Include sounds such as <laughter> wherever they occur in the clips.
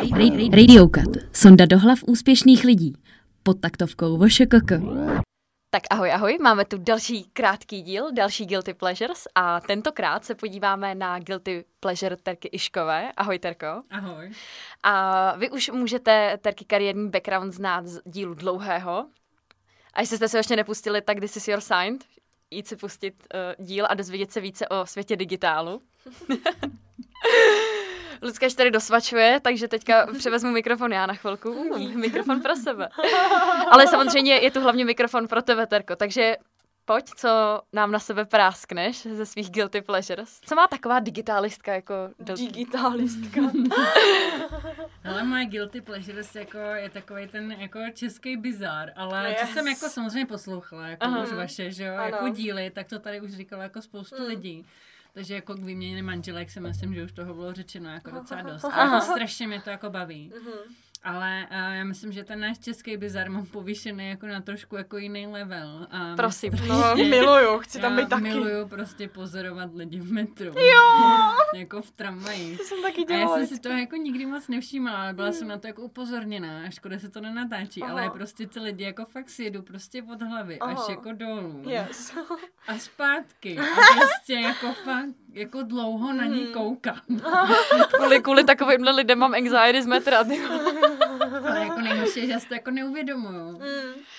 Radio Cut. Sonda do hlav úspěšných lidí. Pod taktovkou VŠKK. Tak ahoj, ahoj, máme tu další krátký díl, další Guilty Pleasures a tentokrát se podíváme na Guilty Pleasure Terky Iškové. Ahoj Terko. Ahoj. A vy už můžete Terky kariérní background znát z dílu dlouhého. A jestli jste se ještě nepustili, tak This is your sign. Jít si pustit uh, díl a dozvědět se více o světě digitálu. <laughs> Lucka ještě tady dosvačuje, takže teďka převezmu mikrofon já na chvilku. Uh, <laughs> mikrofon pro sebe. <laughs> Ale samozřejmě je tu hlavně mikrofon pro tebe, Terko, takže pojď, co nám na sebe práskneš ze svých guilty pleasures. Co má taková digitalistka jako... Digitalistka. <laughs> ale moje guilty pleasures jako je takový ten jako český bizar, ale Yes. to jsem jako samozřejmě poslouchala, jako Aha. už vaše, že jo, Ano. jako díly, tak to tady už říkalo jako spoustu Mm. lidí. Takže jako k výměně manželek si myslím, že už toho bylo řečeno jako docela dost. <laughs> A jako strašně mě to jako baví. Mhm. Ale uh, já myslím, že ten náš český bizar mám povýšený jako na trošku jako jiný level. A Prosím. No, miluju, chci tam být taky. miluju prostě pozorovat lidi v metru. Jo! <laughs> jako v tramvaji. To jsem taky A já dělala. jsem si toho jako nikdy moc nevšímala, ale byla jsem na to jako upozorněná, a škoda se to nenatáčí, Aha. ale prostě ty lidi jako fakt si jedou prostě od hlavy až Aha. jako dolů Yes. <laughs> a zpátky a prostě jako fakt jako dlouho na ní Mhm. koukám. <laughs> Kvůli, kvůli takovýmhle lidem mám anxiety z metra. <laughs> Ale jako nejhorší že já si to jako neuvědomuju. Mm.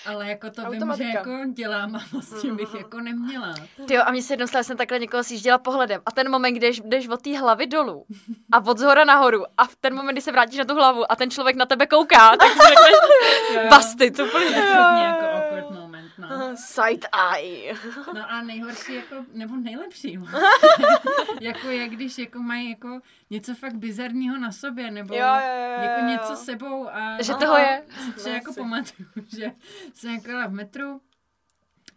Ale jako to vím, že jako dělám a vlastně bych jako neměla. Ty jo, a mně se jednou stalo, že jsem takhle někoho sjížděla pohledem. A ten moment, když jdeš od té hlavy dolů a od zhora nahoru a v ten moment, kdy se vrátíš na tu hlavu a ten člověk na tebe kouká, tak si řekneš, <laughs> basty, to úplně. jako. Side eye. No a nejhorší jako, nebo nejlepší, <laughs> jako je, když jako mají jako něco fakt bizarního na sobě, nebo Jo, jo, jo, jako něco s sebou a Že toho je. si jako pamatuju, že jsem jako v metru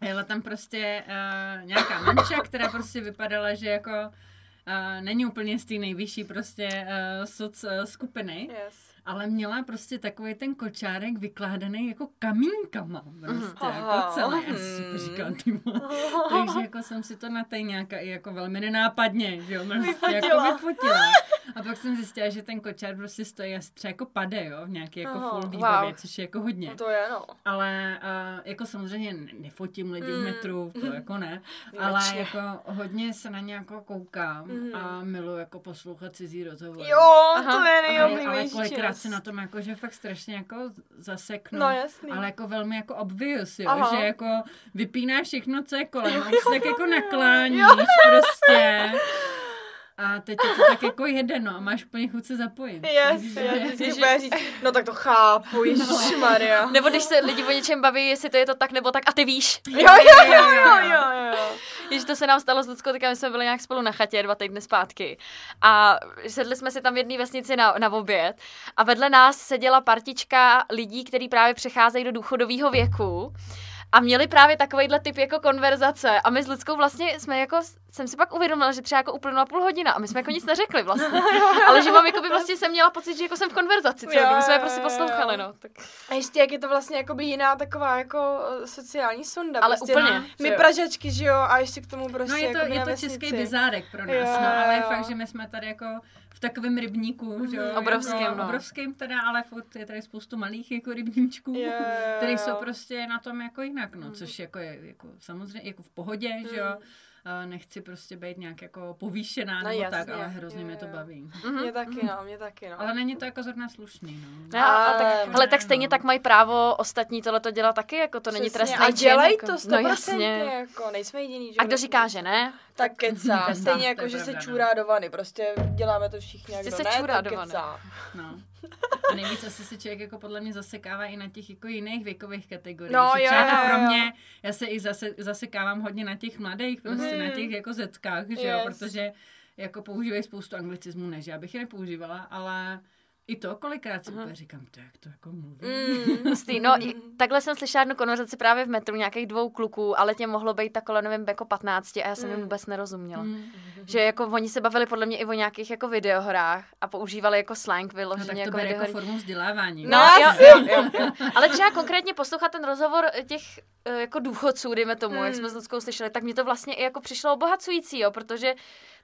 a jela tam prostě uh, nějaká manča, která prostě vypadala, že jako uh, není úplně z té nejvyšší prostě uh, soc uh, skupiny, Yes. Ale měla prostě takový ten kočárek vykládaný jako kamínkama. Prostě Aha. jako celé. Já si super říkám. <laughs> Takže jako jsem si to na té nějaká i jako velmi nenápadně, že jo, prostě jako Vyfotila. A pak jsem zjistila, že ten kočár prostě stojí asi třeba jako pade, jo, v nějaký jako Aha, full výbavě, wow. což je jako hodně. No to je, no. Ale uh, jako samozřejmě ne- nefotím lidi v Mm. metru, to jako ne, <laughs> ale jako hodně se na ně jako koukám Mm. a miluji jako poslouchat cizí rozhovory. Jo, Aha. to je ale, ale nejoblíbenější kolikrát se na tom jako, že fakt strašně jako zaseknu. No jasný. Ale jako velmi jako obvious, jo, Aha. že jako vypínáš všechno, co je kolem, tak jako jo. nakláníš prostě. <laughs> A teď je to tak jako jede, no, a máš úplně chuť se zapojit. Yes, yes, Ježi- bude říct, no tak to chápu, Maria. Nebo když se lidi o něčem baví, jestli to je to tak nebo tak a ty víš. Jo, jo, jo, jo, jo, jo. Když to se nám stalo s Luckou, teďka my jsme byli nějak spolu na chatě dva týdny zpátky. A sedli jsme si tam v jedné vesnici na, na oběd a vedle nás seděla partička lidí, kteří právě přecházejí do důchodového věku. A měli právě takovýhle typ jako konverzace. A my s Lidskou vlastně jsme jako, jsem si pak uvědomila, že třeba jako uplynula půl hodina a my jsme jako nic neřekli vlastně. <laughs> Ale že mám jako by vlastně jsem měla pocit, že jako jsem v konverzaci celou dobu. My jsme je prostě poslouchali, no. Tak. A ještě jak je to vlastně jakoby jiná taková jako eh, sociální sonda. Ale prostě úplně, no, že My jo. pražačky, že jo, a ještě k tomu prostě No je to, jakoby je to český bizárek pro nás, Jo, no, ale je jo. fakt, že my jsme tady jako v takovém rybníku, že jo. Mhm. Obrovským, jako, no. Obrovským teda, ale furt je tady spoustu malých jako rybníčků, jo, které jsou prostě na tom jako jinak, no, což jako je jako samozřejmě jako v pohodě, že jo. A nechci prostě být nějak jako povýšená No nebo jasně, tak, ale hrozně jo, mě to baví. Mě taky, no, mě taky, no. Ale není to jako zrovna slušný, no. No, a tak, Ale- hele, tak stejně tak mají právo ostatní tohleto dělat taky, jako to není Přesně, trestný A čin, dělej jako, to No 100%, jasně. jako, nejsme jediný, že A kdo říká, že ne? Tak kecá, Kecá, <laughs> stejně jako, že se no. čůrá do vany, prostě děláme to všichni, a Prostě se čůrá tak do vany. No. <laughs> A nejvíc asi se člověk jako podle mě zasekává i na těch jako jiných věkových kategoriích. No, že jo, třeba to jo, pro jo. mě, já se i zase, zasekávám hodně na těch mladých, prostě Mhm. na těch jako zetkách, že jo, Yes. protože jako používají spoustu anglicismů, ne, že já bych je nepoužívala, ale i to kolikrát si úplně říkám, to jak to jako mluví. Mm. Hustý. No, i- <laughs> takhle jsem slyšela jednu konverzaci právě v metru nějakých dvou kluků, ale tě mohlo být tak kolem, nevím, jako 15 a já jsem jim Mm. vůbec nerozuměla. Mm. Že jako oni se bavili podle mě i o nějakých jako videohrách a používali jako slang No, vyloženě tak to jako bere jako formu vzdělávání. No, No, jo, jo, jo, jo. Ale třeba konkrétně poslouchat ten rozhovor těch eh, jako důchodců, dejme tomu, jak jsme s Luckou slyšeli, tak mě to vlastně i jako přišlo obohacující, jo, protože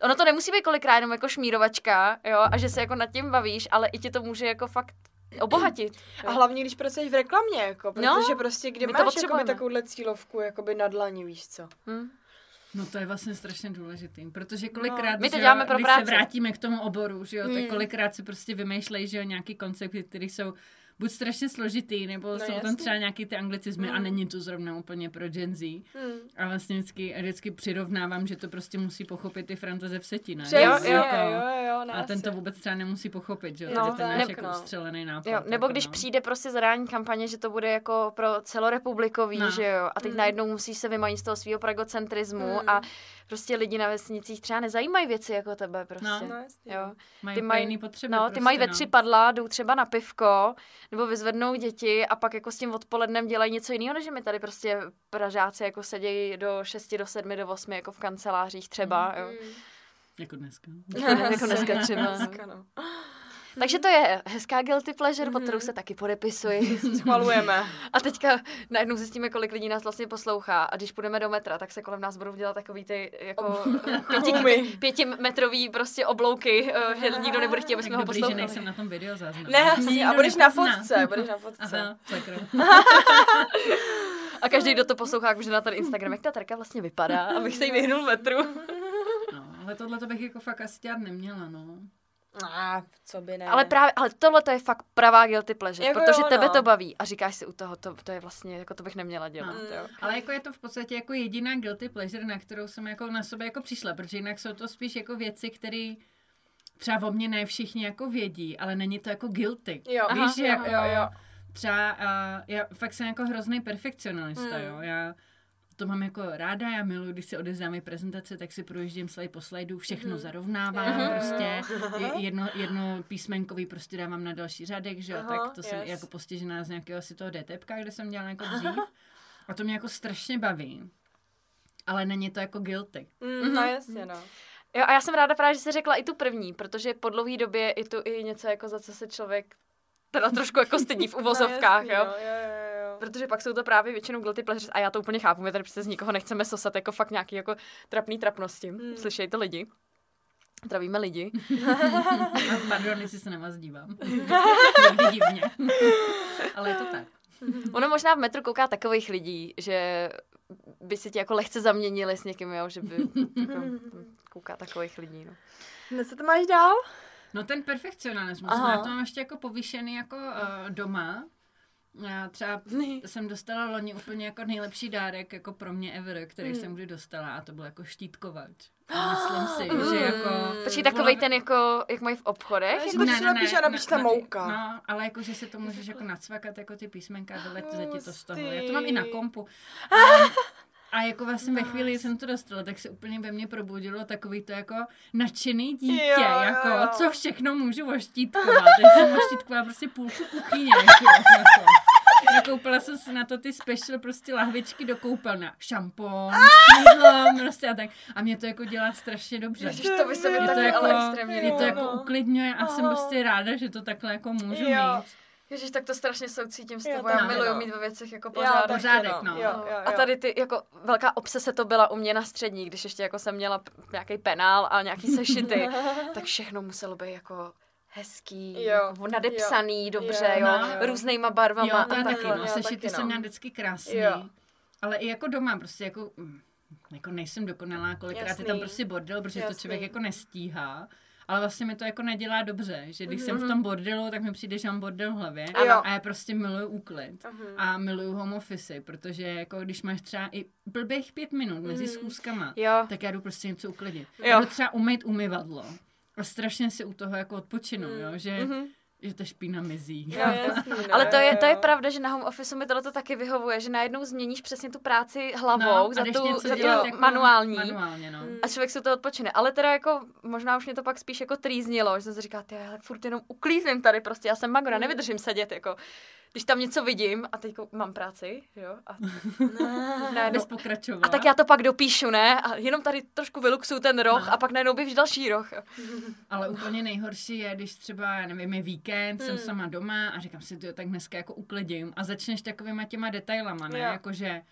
ono to nemusí být kolikrát jenom jako šmírovačka, jo, a že se jako nad tím bavíš, ale i tě to může jako fakt obohatit. A hlavně, když pracuješ v reklamě, jako, No, protože prostě kde máš jakoby, takovouhle cílovku jakoby na dlaní, víš co? Hm? No to je vlastně strašně důležitý, protože kolikrát, My to že děláme pro když práci. se vrátíme k tomu oboru, že jo, tak Hmm. kolikrát si prostě vymýšlejí, že jo, nějaký koncepty, které jsou buď strašně složitý, nebo No jsou tam jasně. třeba nějaký ty anglicizmy a Hmm. není to zrovna úplně pro Gen Z. Hmm. A vlastně vždycky, vždycky přirovnávám, že to prostě musí pochopit i Frantaze v ne? Jo, Jako- jo, jo, jo, jo, ne, a ten to vůbec třeba nemusí pochopit, že jo, No, tady ten náš jako no. ustřelený nápad. Jo, nebo jako když no. přijde prostě zadání kampaně, že to bude jako pro celorepublikový, No. že jo, a teď Mm. najednou musíš se vymanit z toho svého pragocentrismu Mm. a prostě lidi na vesnicích třeba nezajímají věci jako tebe prostě. No. No, jasně. Jo. Mají ty ty mají- potřeby No, ty prostě, mají ve no. tři padla, jdou třeba na pivko, nebo vyzvednou děti a pak jako s tím odpolednem dělají něco jiného, než my tady prostě Pražáci jako sedějí do 6, do 7, do 8 jako v kancelářích třeba, jo. Mm. Jako dneska. Jako dneska <laughs> třeba. Dneska, no. Takže to je hezká guilty pleasure, pod kterou Mhm. se taky podepisuji. <laughs> Schvalujeme. A teďka najednou zjistíme, kolik lidí nás vlastně poslouchá. A když půjdeme do metra, tak se kolem nás budou dělat takový ty jako <laughs> pěti, Gumy. pětimetrový prostě oblouky, eh, že <laughs> nikdo nebude chtít, aby jsme ho dobrý, že poslouchali. nejsem na tom video záznamu. Ne, jasně, a budeš na fotce, budeš na fotce. Aha. A každý, kdo to poslouchá, může na ten Instagram, jak ta terka vlastně vypadá, abych se jí vyhnul metru. No, ale tohle to bych jako fakt asi dělat neměla, no. A, co by ne. Ale právě, ale tohle to je fakt pravá guilty pleasure, Jako protože jo, tebe no. to baví a říkáš si u toho, to, to je vlastně, jako to bych neměla dělat. No. Jo. Ale jako je to v podstatě jako jediná guilty pleasure, na kterou jsem jako na sebe jako přišla, protože jinak jsou to spíš jako věci, které třeba o mě ne všichni jako vědí, ale není to jako guilty. Jo, Víš, aha, že jo, jo, jo. třeba uh, já fakt jsem jako hrozný perfekcionalista, Mm. jo. Já to mám jako ráda, já miluji, když si odezdáme prezentace, tak si projíždím slide po slajdu, všechno Mhm. zarovnávám Mhm. prostě, je- jedno, jedno písmenkový prostě dávám na další řádek, že jo, tak to jsem yes. jako postižená z nějakého asi toho DTPka, kde jsem dělala jako dřív. A to mě jako strašně baví. Ale není to jako guilty. Mm, no jasně, no. jo, a já jsem ráda právě, že jsi řekla i tu první, protože po dlouhé době je tu i něco, jako za co se člověk teda trošku jako stydí v <laughs> uvozovkách, no, jasný, jo. Jo, jo, jo. Protože pak jsou to právě většinou guilty pleasures a já to úplně chápu, my tady přece z nikoho nechceme sosat jako fakt nějaký jako trapný trapnosti. Hmm. Slyšej to lidi. Zdravíme lidi. <laughs> Pardon, jestli se na vás dívám. <laughs> Divně. Ale je to tak. Ono možná v metru kouká takových lidí, že by si tě jako lehce zaměnili s někým, jo, že by jako, kouká takových lidí, no. No, co to máš dál? No ten perfekcionalismus, Aha. já to mám ještě jako povýšený jako uh, doma. Já třeba <laughs> jsem dostala loni úplně jako nejlepší dárek jako pro mě ever, který Hmm. jsem kdy dostala a to byl jako štítkovač. A <gasps> myslím si, že jako... Počkej, takovej ten jako, jak mají v obchodech? Ne, Jako, že to si napíše a napíše tam mouka. No, ale jako, že si to můžeš jako nacvakat jako ty písmenka, vyleze ti to z toho. Já to mám i na kompu. <laughs> A, a jako vlastně ve chvíli, kdy jsem to dostala, tak se úplně ve mně probudilo takový to jako nadšený dítě, Jo, jako jo. co všechno můžu oštítkovat. Tak jsem oštítkovala prostě půlku kuchyně. <laughs> Jako, jako. Nakoupila jsem si na to ty special prostě lahvičky do koupelna. Šampon, jídlo, prostě a tak. A mě to jako dělá strašně dobře. Ježiš, to by se mi to taky jako, ale extrémně je to jako no. uklidňuje a jsem Aha. prostě ráda, že to takhle jako můžu Jo. mít. Ježiš, tak to strašně soucítím s tebou. Já taky, miluju no. mít ve věcech jako Já pořádek. taky, Pořádek, no. Jo, jo, jo. A tady ty, jako velká obsese to byla u mě na střední, když ještě jako jsem měla nějaký penál a nějaký sešity, <laughs> tak všechno muselo být jako hezký, Jo, jako nadepsaný, jo, dobře, jo, jo, no. různýma barvama Jo, a to je taky, no. jo, Sešity taky, jsem no. měla vždycky krásný. Jo. Ale i jako doma prostě jako, mm, jako nejsem dokonalá, kolikrát je tam Jasný. prostě bordel, protože to Jasný. člověk jako nestíhá. Ale vlastně mi to jako nedělá dobře, že když Mhm. jsem v tom bordelu, tak mi přijde, že mám bordel v hlavě. Jo. A já prostě miluju úklid. Mhm. A miluju home office, protože jako když máš třeba i blbých pět minut mezi Mhm. schůzkama, Jo, tak já jdu prostě něco uklidit. Jo. Jdu třeba umýt umyvadlo. A strašně si u toho jako odpočinu, Mm. jo, že, Mhm. Že ta špína mizí. Jo, jasný, <laughs> no, ale to je, to je pravda, že na home office mi tohle taky vyhovuje, že najednou změníš přesně tu práci hlavou No, za tu, za tu jako manuální. Manuálně, no. Mm. A člověk se to odpočine. Ale teda jako, možná už mě to pak spíš jako trýznilo, že jsem si říkala, ty, ale furt jenom uklízím tady prostě, já jsem magora, nevydržím sedět, jako, když tam něco vidím a teď jako mám práci, jo, a <laughs> Bys pokračovala. a tak já to pak dopíšu, ne, a jenom tady trošku vyluxuju ten roh No. a pak najednou běž další roh. Ale úplně nejhorší je, když třeba, já nevím, je víkend, jsem Hmm. sama doma a říkám si, to tak dneska jako uklidím a začneš takovýma těma detailama, ne? Jo. Jakože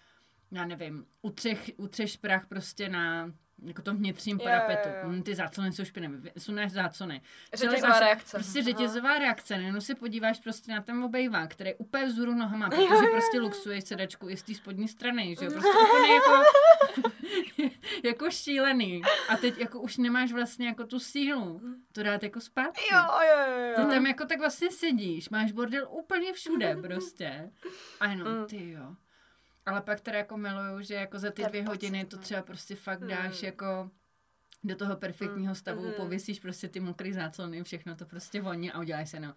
já nevím, utřeš, utřeš prach prostě na jako tom vnitřním Jo, parapetu. jo, jo. Mm, Ty záclony jsou špinavé, sunáš záclony. Řetězová Celý- reakce. Prostě řetězová reakce, jenom si podíváš prostě na ten obejvák, který je úplně vzhůru nohama, <laughs> protože prostě luxuješ sedačku i z té spodní strany, že jo, prostě úplně jako, <laughs> jako šílený. A teď jako už nemáš vlastně jako tu sílu to dát jako zpátky. Jo, jo, jo, To tam jako tak vlastně sedíš, máš bordel úplně všude prostě. A jenom Mm. ty jo. Ale pak teda jako miluju, že jako za ty dvě hodiny to třeba prostě fakt dáš Mm. jako do toho perfektního stavu, Mhm. pověsíš prostě ty mokrý záclony, všechno to prostě voní a uděláš se no,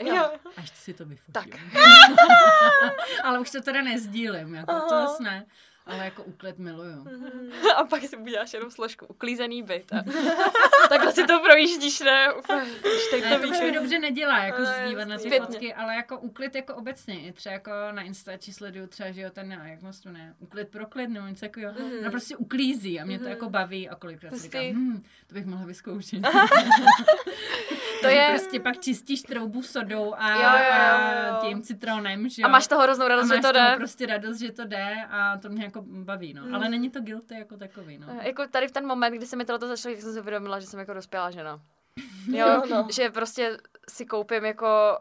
Jo. až si to vyfotím. Tak. <laughs> ale už to teda nezdílím, jako to Aha. zase ne. Ale jako úklid miluju. <laughs> A pak si uděláš jenom složku uklízený byt. A <laughs> takhle si to projíždíš, ne? Když teď to to už mi dobře nedělá, jako zdívat na ty zpětně. fotky, ale jako úklid jako obecně, i třeba jako na Instači sleduju třeba, že jo, ten, a jak moc to ne, úklid pro klid, nebo něco takového, Mhm. no prostě uklízí a mě to jako baví a kolikrát si Prostě- říkám, hm, to bych mohla vyzkoušet. <laughs> To je... Prostě pak čistíš troubu sodou a, Jo, jo, a jo. tím citronem, že jo. A máš toho hroznou a radost, máš že to jde. prostě radost, že to jde a to mě jako baví, no. Ale není to guilty jako takový, no. Eh, Jako tady v ten moment, kdy se mi tohle začalo, jak jsem si uvědomila, že jsem jako dospělá žena. <laughs> Jo, Jo, no. že prostě si koupím jako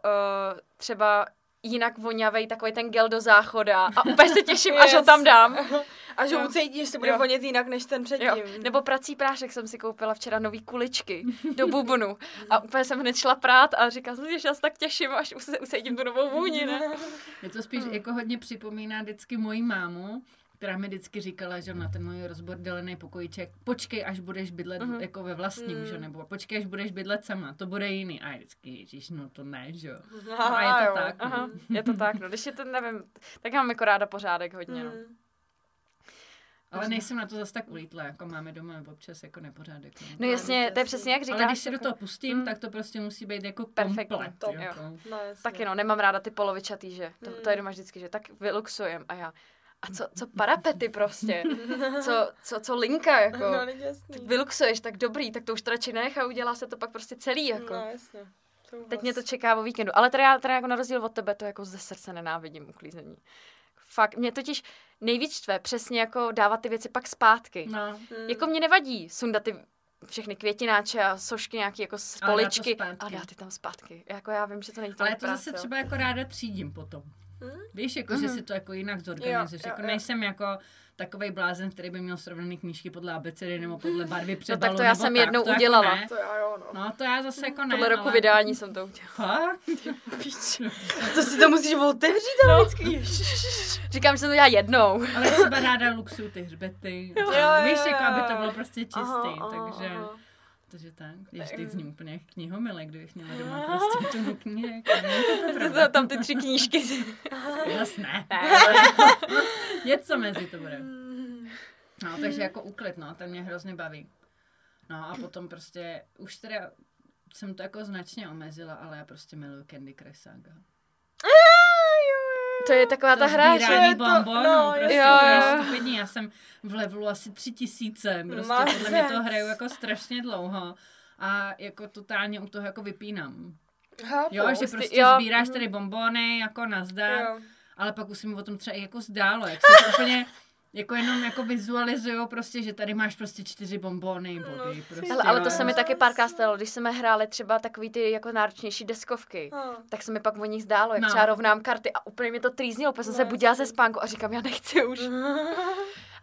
uh, třeba jinak vonavej takový ten gel do záchoda a úplně se těším, až ho Yes. tam dám. <laughs> A že ucítíš, že bude Jo. vonět jinak než ten předtím. Jo. Nebo prací prášek jsem si koupila včera nový kuličky do bubnu a úplně jsem hned šla prát a říkala jsem si, že já se tak těším, až use- ucítím tu novou vůni, ne? Mě to spíš jako hodně připomíná vždycky moji mámu, která mi vždycky říkala, že na ten můj rozbordelený pokojíček, počkej, až budeš bydlet Mhm. jako ve vlastním, Mm. že nebo počkej, až budeš bydlet sama, to bude jiný. A vždycky, ježiš, no to ne, že jo. Aha, a je to jo. tak. Aha, je to tak, no, když je to, nevím, tak mám jako ráda pořádek hodně, no. Hmm. Ale nejsem na to zase tak ulítla, jako máme doma občas jako nepořádek. No jasně, to je přesně jak říkáš. Ale když se do jako- toho pustím, Mm. tak to prostě musí být jako Perfektní, jako. No, jasně. Taky no, nemám ráda ty polovičatý, že? To, to je doma vždycky, že tak vyluxujem a já. A co, co parapety prostě? Co, co, co linka, jako? No, jasný. Tak vyluxuješ, tak dobrý, tak to už to radši nech a udělá se to pak prostě celý, jako. No, jasně. Teď mě to čeká o víkendu, ale teda já teda jako na rozdíl od tebe to jako ze srdce nenávidím uklízení. Fakt, mě totiž nejvíc štve přesně jako dávat ty věci pak zpátky. No, Hmm. Jako mě nevadí sundat ty všechny květináče a sošky nějaký jako z Ale dát to poličky zpátky. a dát ty tam zpátky. Jako já vím, že to není to ale to zase třeba jako ráda třídím potom. Hmm? Víš, jako, že si to jako jinak zorganizuješ. Jo, jo, Jako jo. nejsem jako takový blázen, který by měl srovnaný knížky podle abecedy nebo podle barvy No přebalu. tak to já nebo jsem tak, jednou to jako udělala. ne. To já jo, no. No to já zase jako ne. Podle roku ale... vydání jsem to udělala. Fakt? <laughs> To si to musíš otevřít, No. ale vždycky. Říkám, že jsem to dělala jednou. Ale třeba ráda luxuju ty hřbety. Jo, Víš, jo, jako jo, aby to bylo prostě čistý. Aha, takže, aha. Takže tak. Ještě teď zní úplně jak knihomile, kdybych měla doma <laughs> prostě tu. Není to. <laughs> Tam ty tři knížky. Zas ne. Něco mezi to bude. No, takže jako úklid, no, ten mě hrozně baví. No a potom prostě, už teda jsem to jako značně omezila, ale já prostě miluju Candy Crush Saga. To je taková ta hra, že... je to- no, prostě jo, to jo. stupidní. Já jsem v levelu asi tři tisíce, prostě podle mě to hraju jako strašně dlouho. A jako totálně u toho jako vypínám. Chápu. Jo, že Prostě- jo. sbíráš tady bonbony, jako nazdar, Jo. ale pak už se mi o tom třeba i jako zdálo, jak se to úplně jako jenom jako vizualizují prostě, že tady máš prostě čtyři bonbony, body, prostě. Hele, ale to se mi taky párkrát stalo, když jsme hráli třeba takový ty jako náročnější deskovky. Ah. Tak se mi pak o nich zdálo, jak No. třeba rovnám karty a úplně mě to trýznilo, protože jsem se No, budila ze spánku a říkám, já nechci už. <laughs>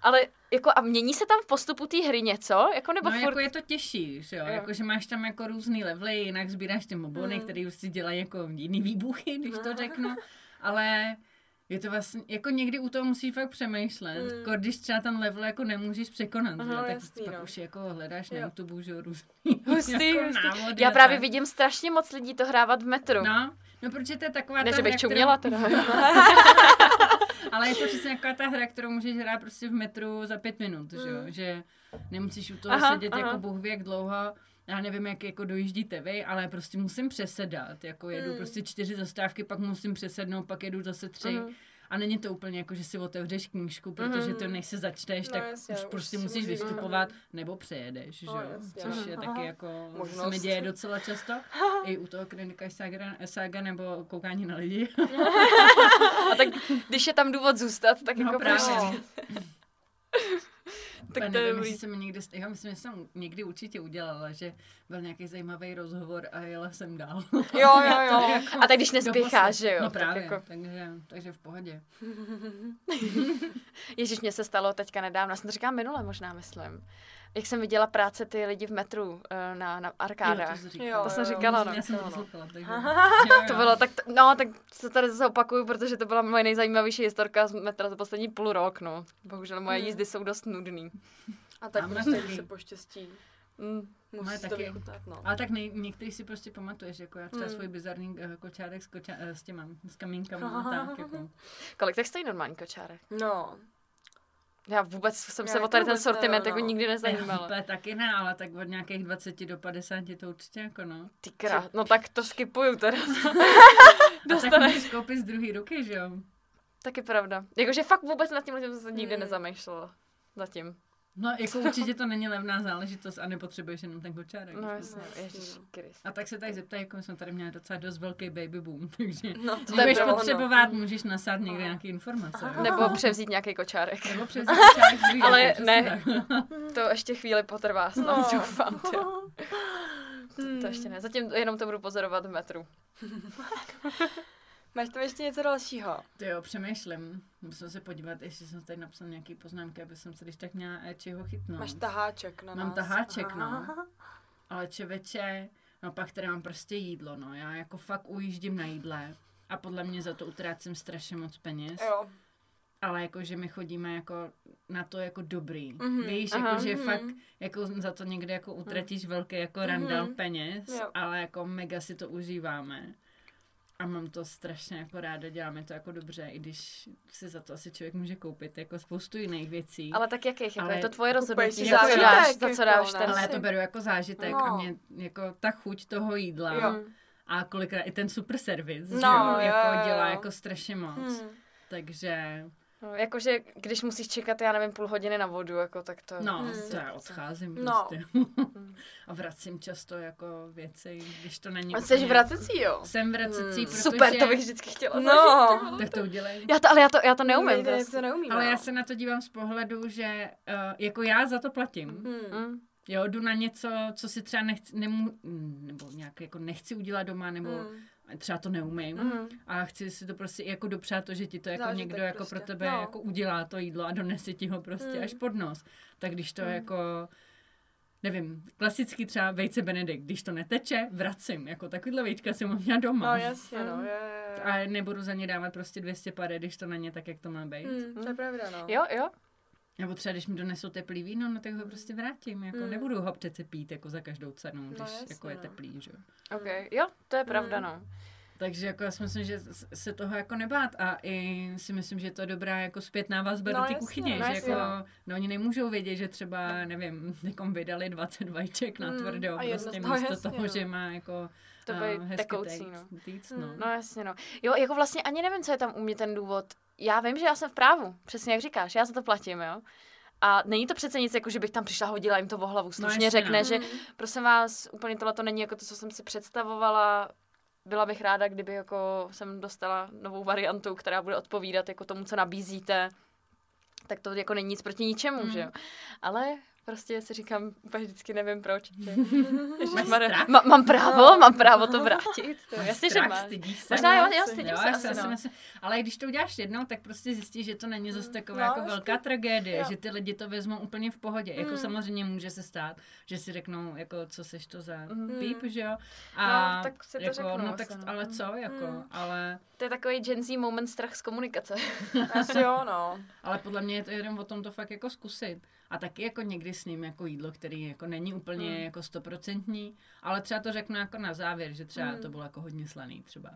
Ale jako a mění se tam v postupu té hry něco? Jako nebo No, furt... jako je to těžší, že jo? Jo. Jako, že máš tam jako různý levely, jinak sbíráš ty mobony, Mm. které už si dělají jako jiný výbuchy, když to řeknu. Ale je to vlastně, jako někdy u toho musíš fakt přemýšlet. Mm. Jako když třeba ten level jako nemůžeš překonat, že? jo, Aha, tak jasný, pak no. už jako hledáš na Jo. YouTube, že různý <laughs> Hustý, jako hustý. návody Já právě tak. vidím strašně moc lidí to hrávat v metru. No, no, protože to je taková ne, ta že bych hra, čuměla kterou, teda. <laughs> Ale je to přesně taková ta hra, kterou můžeš hrát prostě v metru za pět minut, že jo? Že nemusíš u toho Aha, sedět aha. jako bůh jak dlouho. Já nevím, jak jako dojíždíte vy, ale prostě musím přesedat. Jako jedu Mm. prostě čtyři zastávky, pak musím přesednout, pak jedu zase tři. Mhm. A není to úplně jako, že si otevřeš knížku, protože to než se začteš, No tak jasně, už prostě musíš musíš- vystupovat, nebo přejedeš, že No jo? jasně, Což je taky jako, se Možnost. mi děje docela často. <laughs> I u toho klinika saga, saga nebo koukání na lidi. <laughs> A tak když je tam důvod zůstat, tak No jako právě. <laughs> Tak Tak to je nevím, jestli jsem někdy, já myslím, že jsem někdy určitě udělala, že byl nějaký zajímavý rozhovor a jela jsem dál. Jo, jo, <laughs> jo. A tak když nespěcháš, že jo? No tak právě, Jako, takže, takže v pohodě. <laughs> Ježíš, mě se stalo teďka nedávno, já jsem to říkala minule možná, myslím. Jak jsem viděla práce ty lidi v metru eh, na, na arkádách. Jo, to. Jo, To jsem jo, říkala, no. Já jsem to. <laughs> To bylo tak, no, tak se tady zase opakuju, protože to byla moje nejzajímavější historka z metra za poslední půl rok, no. Bohužel moje Hmm. jízdy jsou dost nudný. A tak Máme prostě, se poštěstí, Mm. Máme musí to taky. vychutnat, no. Ale tak nej, některý si prostě pamatuješ, jako já třeba Hmm. svůj bizarní eh, kočárek s, koča, eh, s těma, s kamínkama a tak, <laughs> jako. Kolik tak stojí normální kočárek? No, Já vůbec jsem Já se o taky tady ten sortiment nevím, jako no. nikdy Já nezajímala. <laughs> úplně taky ne, ale tak od nějakých 20 do 50 to určitě jako no. Ty no tak to skipuju teda. <laughs> A tak Dostaneš. můžeš koupit z druhé ruky, že jo? Taky pravda. Jakože fakt vůbec nad tím jsem se nikdy Hmm. nezamýšlela. Zatím. No, jako určitě to není levná záležitost a nepotřebuješ jenom ten kočárek. No že? jasně, no. Krist. A tak se tady zeptají, jako my jsme tady měli docela dost velký baby boom, <laughs> takže no když to budeš bylo, no. potřebovat, můžeš nasát někde nějaké informace. jo? Nebo převzít nějaký kočárek. Nebo <laughs> přes kočárek z druhé Ale ne. <laughs> To ještě chvíli potrvá, snad No. doufám. To, to ještě ne. Zatím jenom to budu pozorovat v metru. Máš tam ještě něco dalšího? Ty jo, přemýšlím. Musím se podívat, jestli jsem tady napsal nějaký poznámky, aby jsem se když tak měla eh, čeho chytnout. Máš taháček na Mám nás. taháček, no. <laughs> Ale čeveče, no pak tady mám prostě jídlo, no. Já jako fakt ujíždím na jídle a podle mě za to utrácím strašně moc peněz. Jo. Ale jako, že my chodíme jako na to jako dobrý. Mhm, Víš, aha, jako, že mhm. fakt jako za to někde jako utratíš velký jako randál Mhm. peněz, Jo. ale jako mega si to užíváme. A mám to strašně jako ráda, děláme to jako dobře, i když si za to asi člověk může koupit jako spoustu jiných věcí. Ale tak jakých? Jako Ale je to tvoje rozhodnutí, si za co dáš, za co jako, dáš ne? ten Ale já to beru jako zážitek No. a mě jako ta chuť toho jídla Jo. a kolikrát i ten super servis, No, že jo, jo, jako jo, dělá jo. jako strašně moc. Hmm. Takže, No, jakože když musíš čekat, já nevím, půl hodiny na vodu, jako tak to... no, Hmm. to já odcházím No. prostě. <laughs> a vracím často jako věci, když to není A jsi úplně- vracecí, jo? Jsem vracecí, Hmm. protože... Super, to bych vždycky chtěla No. zažít. Tak to udělej. Já to, ale já to, já to neumím Nejde, prostě. to neumím. Ale no. já se na to dívám z pohledu, že uh, jako já za to platím. Hmm. Mm. Jo, jdu na něco, co si třeba nechci, nemů, mm, nebo nějak jako nechci udělat doma, nebo Hmm. Třeba to neumím. Mm. A chci si to prostě jako dopřát to, že ti to jako Zážitek někdo jako prostě. pro tebe No. jako udělá to jídlo a donese ti ho prostě Mm. až pod nos. Tak když to Mm. jako nevím, klasicky třeba vejce benedikt, když to neteče, vracím. Jako takovýhle vejčka jsem měla doma. No jasně, no. Je, je, je. A nebudu za ně dávat prostě 200 pade, když to na ně tak, jak to má být. Hmm, to je pravda, no. Jo, jo. Nebo třeba, když mi donesou teplý víno, no tak ho prostě vrátím. Jako Mm. nebudu ho přece pít jako za každou cenu, když jasně, jako je no. teplý, že jo. Ok, jo, to je pravda, Mm. no. Takže jako já si myslím, že se toho jako nebát a i si myslím, že je to dobrá jako zpětná vazba No do té kuchyně, no že jasně, jako, no. no oni nemůžou vědět, že třeba, nevím, někom vydali 20 vajíček na Mm, tvrdo, jedno- prostě no místo jasně, toho, no. že má jako To by hezky tekoucí, no. týct, Mm. no. No jasně, no. Jo, jako vlastně ani nevím, co je tam u mě ten důvod. Já vím, že já jsem v právu, přesně jak říkáš, já za to platím, jo. A není to přece nic, jako že bych tam přišla, hodila jim to o hlavu, slušně jasně, řekne, no. že prosím vás, úplně tohle to není jako to, co jsem si představovala. Byla bych ráda, kdyby jako jsem dostala novou variantu, která bude odpovídat jako tomu, co nabízíte. Tak to jako není nic proti ničemu, Mm. že jo. Ale prostě si říkám, úplně vždycky nevím proč. Že... <laughs> Ježišmarja, ma- mám právo, mám právo to vrátit. To, jasně, že strach, máš. stydíš se. Možná jo, asi. jo, stydím Jo, se asi, si no. myslím, ale když to uděláš jednou, tak prostě zjistíš, že to není zase taková No, jako ještě. velká tragédie, Jo. že ty lidi to vezmou úplně v pohodě. Jako Mm. samozřejmě může se stát, že si řeknou, jako co seš to za Mm. píp, že jo? No, tak si to jako, řeknou no, asi, tak, no. ale co, jako, Mm. ale, To je takový Gen Z moment strach z komunikace. Asi jo, no. <laughs> ale podle mě je to jenom o tom to fakt jako zkusit. A taky jako někdy s ním jako jídlo, který jako není úplně Mm. jako stoprocentní, ale třeba to řeknu jako na závěr, že třeba Mm. to bylo jako hodně slaný třeba.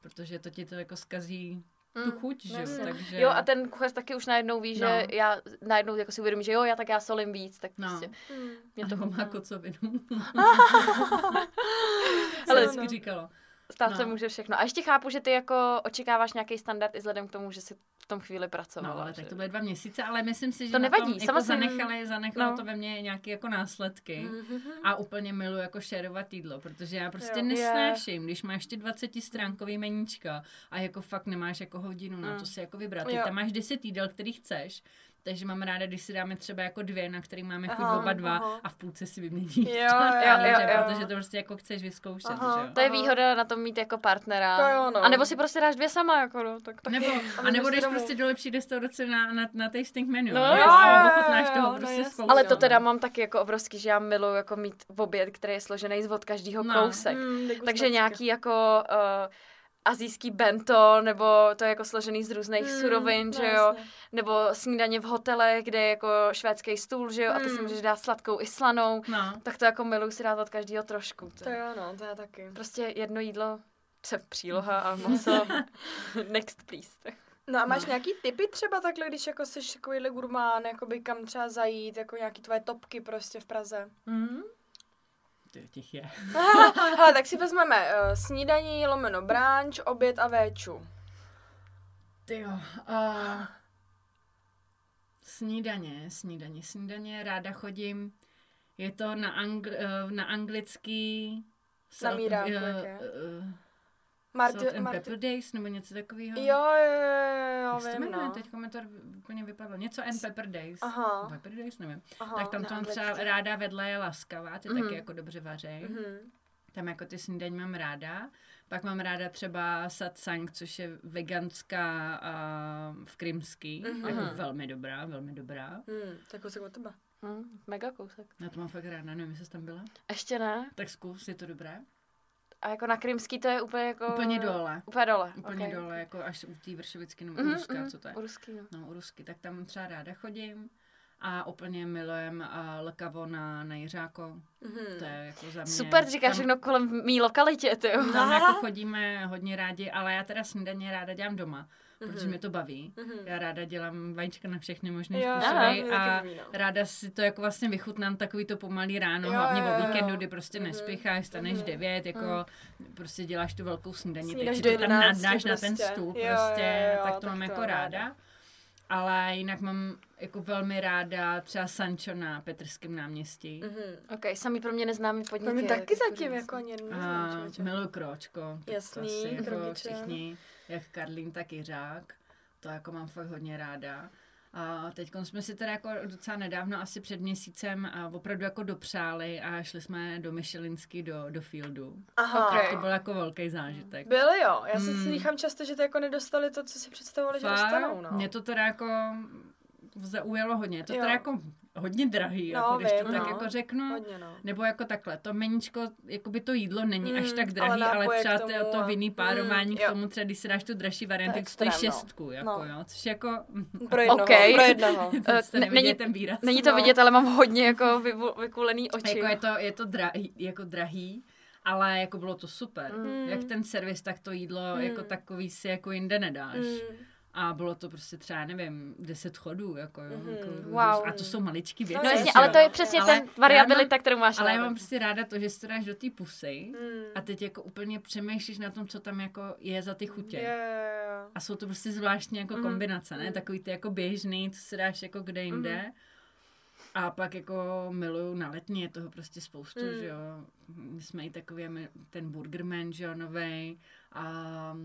Protože to ti to jako zkazí Mm, tu chuť, že jo, takže... Jo, a ten kuchař taky už najednou ví, že No. já najednou jako si uvědomím, že jo, já tak já solím víc, tak No. prostě Hmm. mě to má kocovinu. <laughs> <laughs> Ale Ale no. vždycky říkalo. Stát se No. může všechno. A ještě chápu, že ty jako očekáváš nějaký standard i vzhledem k tomu, že si v tom chvíli pracovala. No, ale že- tak to byly dva měsíce, ale myslím si, že To na nevadí, tom jako jsem- zanechali, zanechalo no. to ve mně nějaké jako následky. Mhm. A úplně miluji jako šerovat jídlo, protože já prostě Jo. nesnáším, když máš ty 20 stránkový meníčka a jako fakt nemáš jako hodinu na Mm. to si jako vybrat. Ty tam máš 10 jídel, který chceš, takže mám ráda, když si dáme třeba jako dvě, na který máme chuť oba dva aha. a v půlce si vymění. Jo, jo, jo, jo. Protože to prostě jako chceš vyzkoušet, Aha. že jo? To je výhoda na tom mít jako partnera. To jo, no. A nebo si prostě dáš dvě sama, jako no, tak, tak Nebo, <laughs> A nebo jdeš domů. prostě do lepší restaurace na, na, na tasting menu. No, No, jo, jo, jo, ochutnáš jo, toho no prostě spoustu. Ale to no. teda mám taky jako obrovský, že já miluji jako mít oběd, který je složený z od každého No. kousek. Mm, degustace. Takže nějaký jako uh, azijský bento, nebo to je jako složený z různých Mm, surovin, no že jo, jasně. nebo snídaně v hotele, kde je jako švédský stůl, že jo, a ty si Mm. můžeš dát sladkou i slanou, No. tak to jako miluji si dát od každého trošku. To To je jo, no, to je taky. prostě jedno jídlo, co příloha a <laughs> maso. Next, please. No a máš nějaký tipy třeba takhle, když jako jsi takovýhle gurmán, jakoby kam třeba zajít, jako nějaký tvoje topky prostě v Praze? Mm. Ty, těch je. <laughs> Hele, tak si vezmeme uh, snídaní, lomeno bránč, oběd a véču. Ty jo. Uh, snídaně, snídaně, snídaně, ráda chodím. Je to na, angl, uh, na anglický... Na míráku, eh, jaké? Marti, Salt and Marti... Pepper Days, nebo něco takového. Jo, jo, jo, jo, Jak se to vím, jmenuje? no. Teď mi to úplně vypadlo. Něco and Pepper Days. Aha. Pepper Days, nevím. Aha, tak tam na to mám třeba ráda vedle je laskavá, ty Mhm. taky jako dobře vařej. Mhm. Tam jako ty snídaně mám ráda. Pak mám ráda třeba satsang, což je veganská uh, v Krymský. Mhm. Jako velmi dobrá, velmi dobrá. Hmm, tak kousek od tebe. Mm, mega kousek. Já to mám fakt ráda, nevím, jestli jsi tam byla. Ještě ne. Tak zkus, je to dobré. A jako na Krymský to je úplně jako... Úplně dole. Úplně dole. Úplně okay. dole, jako až u té Vršovicky nebo Mhm, u Ruska, mhm, co to je? U Ruský, no. No, u Rusky, tak tam třeba ráda chodím. A úplně milujem uh, Lekavo na, na Jiřáko. Mhm. To je jako za mě... Super, říkáš tam, všechno kolem mý lokalitě, ty jo. Tam jako chodíme hodně rádi, ale já teda snídaně ráda dělám doma, protože Mhm. mě to baví. Mhm. Já ráda dělám vajíčka na všechny možné Jo, způsoby a baví, no. ráda si to jako vlastně vychutnám takový to pomalý ráno, Jo, hlavně jo, o jo. víkendu, kdy prostě Mhm. nespěcháš, staneš Mhm. devět, jako prostě děláš tu velkou snídaní, Snídáš teď si do to tam 11 nadáš na ten prostě. stůl, Jo, prostě, jo, jo, tak to tak mám to jako ráda. ráda. Ale jinak mám jako velmi ráda třeba Sancho na Petrském náměstí. Mhm. Ok, sami pro mě neznámý podniky. To mi taky zatím jako ani neznám, miluji Kročko. Jasný, jako všichni, jak Karlín, tak Jiřák. To jako mám fakt hodně ráda. A teď jsme si teda jako docela nedávno, asi před měsícem, a opravdu jako dopřáli a šli jsme do Michelinsky, do, do Fieldu. Aha. Ok. Tak to byl jako velký zážitek. Byli jo, já se Hmm. slýchám často, že to jako nedostali to, co si představovali, že dostanou, no. Mě to teda jako zaujalo hodně. Je to Jo. teda jako hodně drahý, No, jako, když to vím, tak no. jako řeknu. Hodně, no. Nebo jako takhle, to meníčko, jako by to jídlo není Mm, až tak ale drahý, ale, nápoje třeba to, tomu to a- vinný párování Mm, k tomu, třeba když si dáš tu dražší variantu, To je tak stojí no. šestku, jako No. jo, což jako, <laughs> Pro jednoho, Ok. pro jednoho. <laughs> Eh, není- ten výraz. Není to No. vidět, ale mám hodně jako vykulený oči. Jako je to, je to drahý, jako drahý, ale jako bylo to super. Mm. Jak ten servis, tak to jídlo Mm. jako takový si jako jinde nedáš. Mm. A bylo to prostě třeba, nevím, 10 chodů, jako jo. Mhm. Jako, Wow. A to jsou maličký věci. No No jasně, ale to je přesně Ale ten variabilita, já kterou máš Ale já mám prostě ráda to, že si to dáš do té pusy Mm. a teď jako úplně přemýšlíš na tom, co tam jako je za ty chutě. Jo. A jsou to prostě zvláštní jako Mhm. kombinace, ne? Mhm. Takový ty jako běžný, co si dáš jako kde jinde. Mhm. A pak jako miluju na letní, je toho prostě spoustu, Mm. že jo. My jsme i takový, ten Burgerman, že jo, novej. A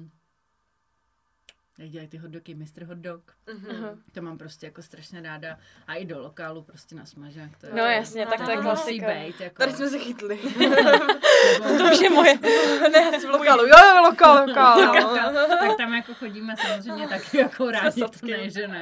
jak dělají ty hotdogy, Mr. Hotdog. Mhm. To mám prostě jako strašně ráda. A i do lokálu prostě na smažák. To je, No jasně, tak to je klasika. být. Jako, Tady jsme se chytli. <laughs> to už je moje. ne, v lokálu. Jo, jo, lokál, lokál. lokál, <laughs> tak tam jako chodíme samozřejmě taky jako rádi, to ne, že ne.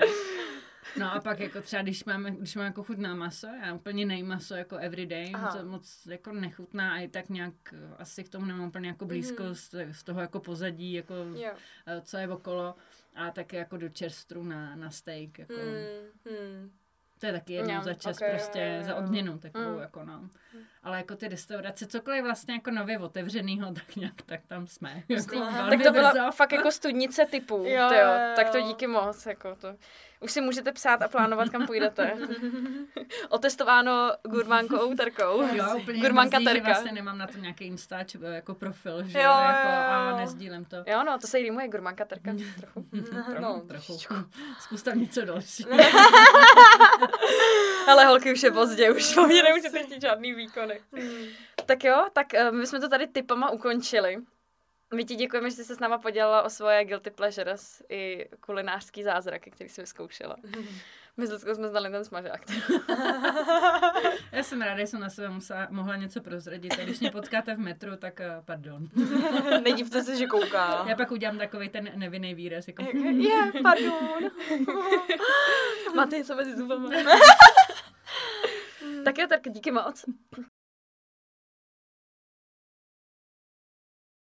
No a pak jako třeba, když máme, když mám jako chutná maso, já úplně nejmaso jako everyday, Aha. to moc jako nechutná a i tak nějak eh, asi k tomu nemám úplně jako blízko Mhm. z, z toho jako pozadí, jako Jo. eh, co je okolo a také jako do čerstru na, na steak, jako. Mm, mm. To je taky jednou Jo, za čas ok, prostě, jo, jo, za jo. odměnu takovou Mm. jako no. Ale jako ty restaurace, cokoliv vlastně jako nově otevřenýho, <laughs> tak nějak tak tam jsme. Jako Tak to byla brzo. fakt jako studnice typů, Jo, jo, jo, tak to díky moc, jako to. Už si můžete psát a plánovat, kam půjdete. <laughs> Otestováno gurmánkou Terkou. Jo, úplně Gurmánka mrzí, že Terka. vlastně nemám na to nějaký Instač jako profil, že Jo, jo, jako, jo, a nezdílem to. Jo, no, to se jí rýmuje gurmanka terka <laughs> trochu. No, trochu. <laughs> Zkus tam něco dalšího. Ale holky už je pozdě, už po mě nemůžete chtít žádný výkony. Tak jo, tak eh, my jsme to tady typama ukončili. My ti děkujeme, že jsi se s náma podělala o svoje guilty pleasures i kulinářský zázraky, který jsi vyzkoušela. My s Lidskou jsme znali ten smažák. <laughs> Já jsem ráda, že jsem na sebe musela, mohla něco prozradit. A když mě potkáte v metru, tak uh, pardon. <laughs> Nedívte se, že kouká. Já pak udělám takový ten nevinný výraz. Jako, Je, pardon. Máte něco mezi zubama? <laughs> tak jo, tak díky moc.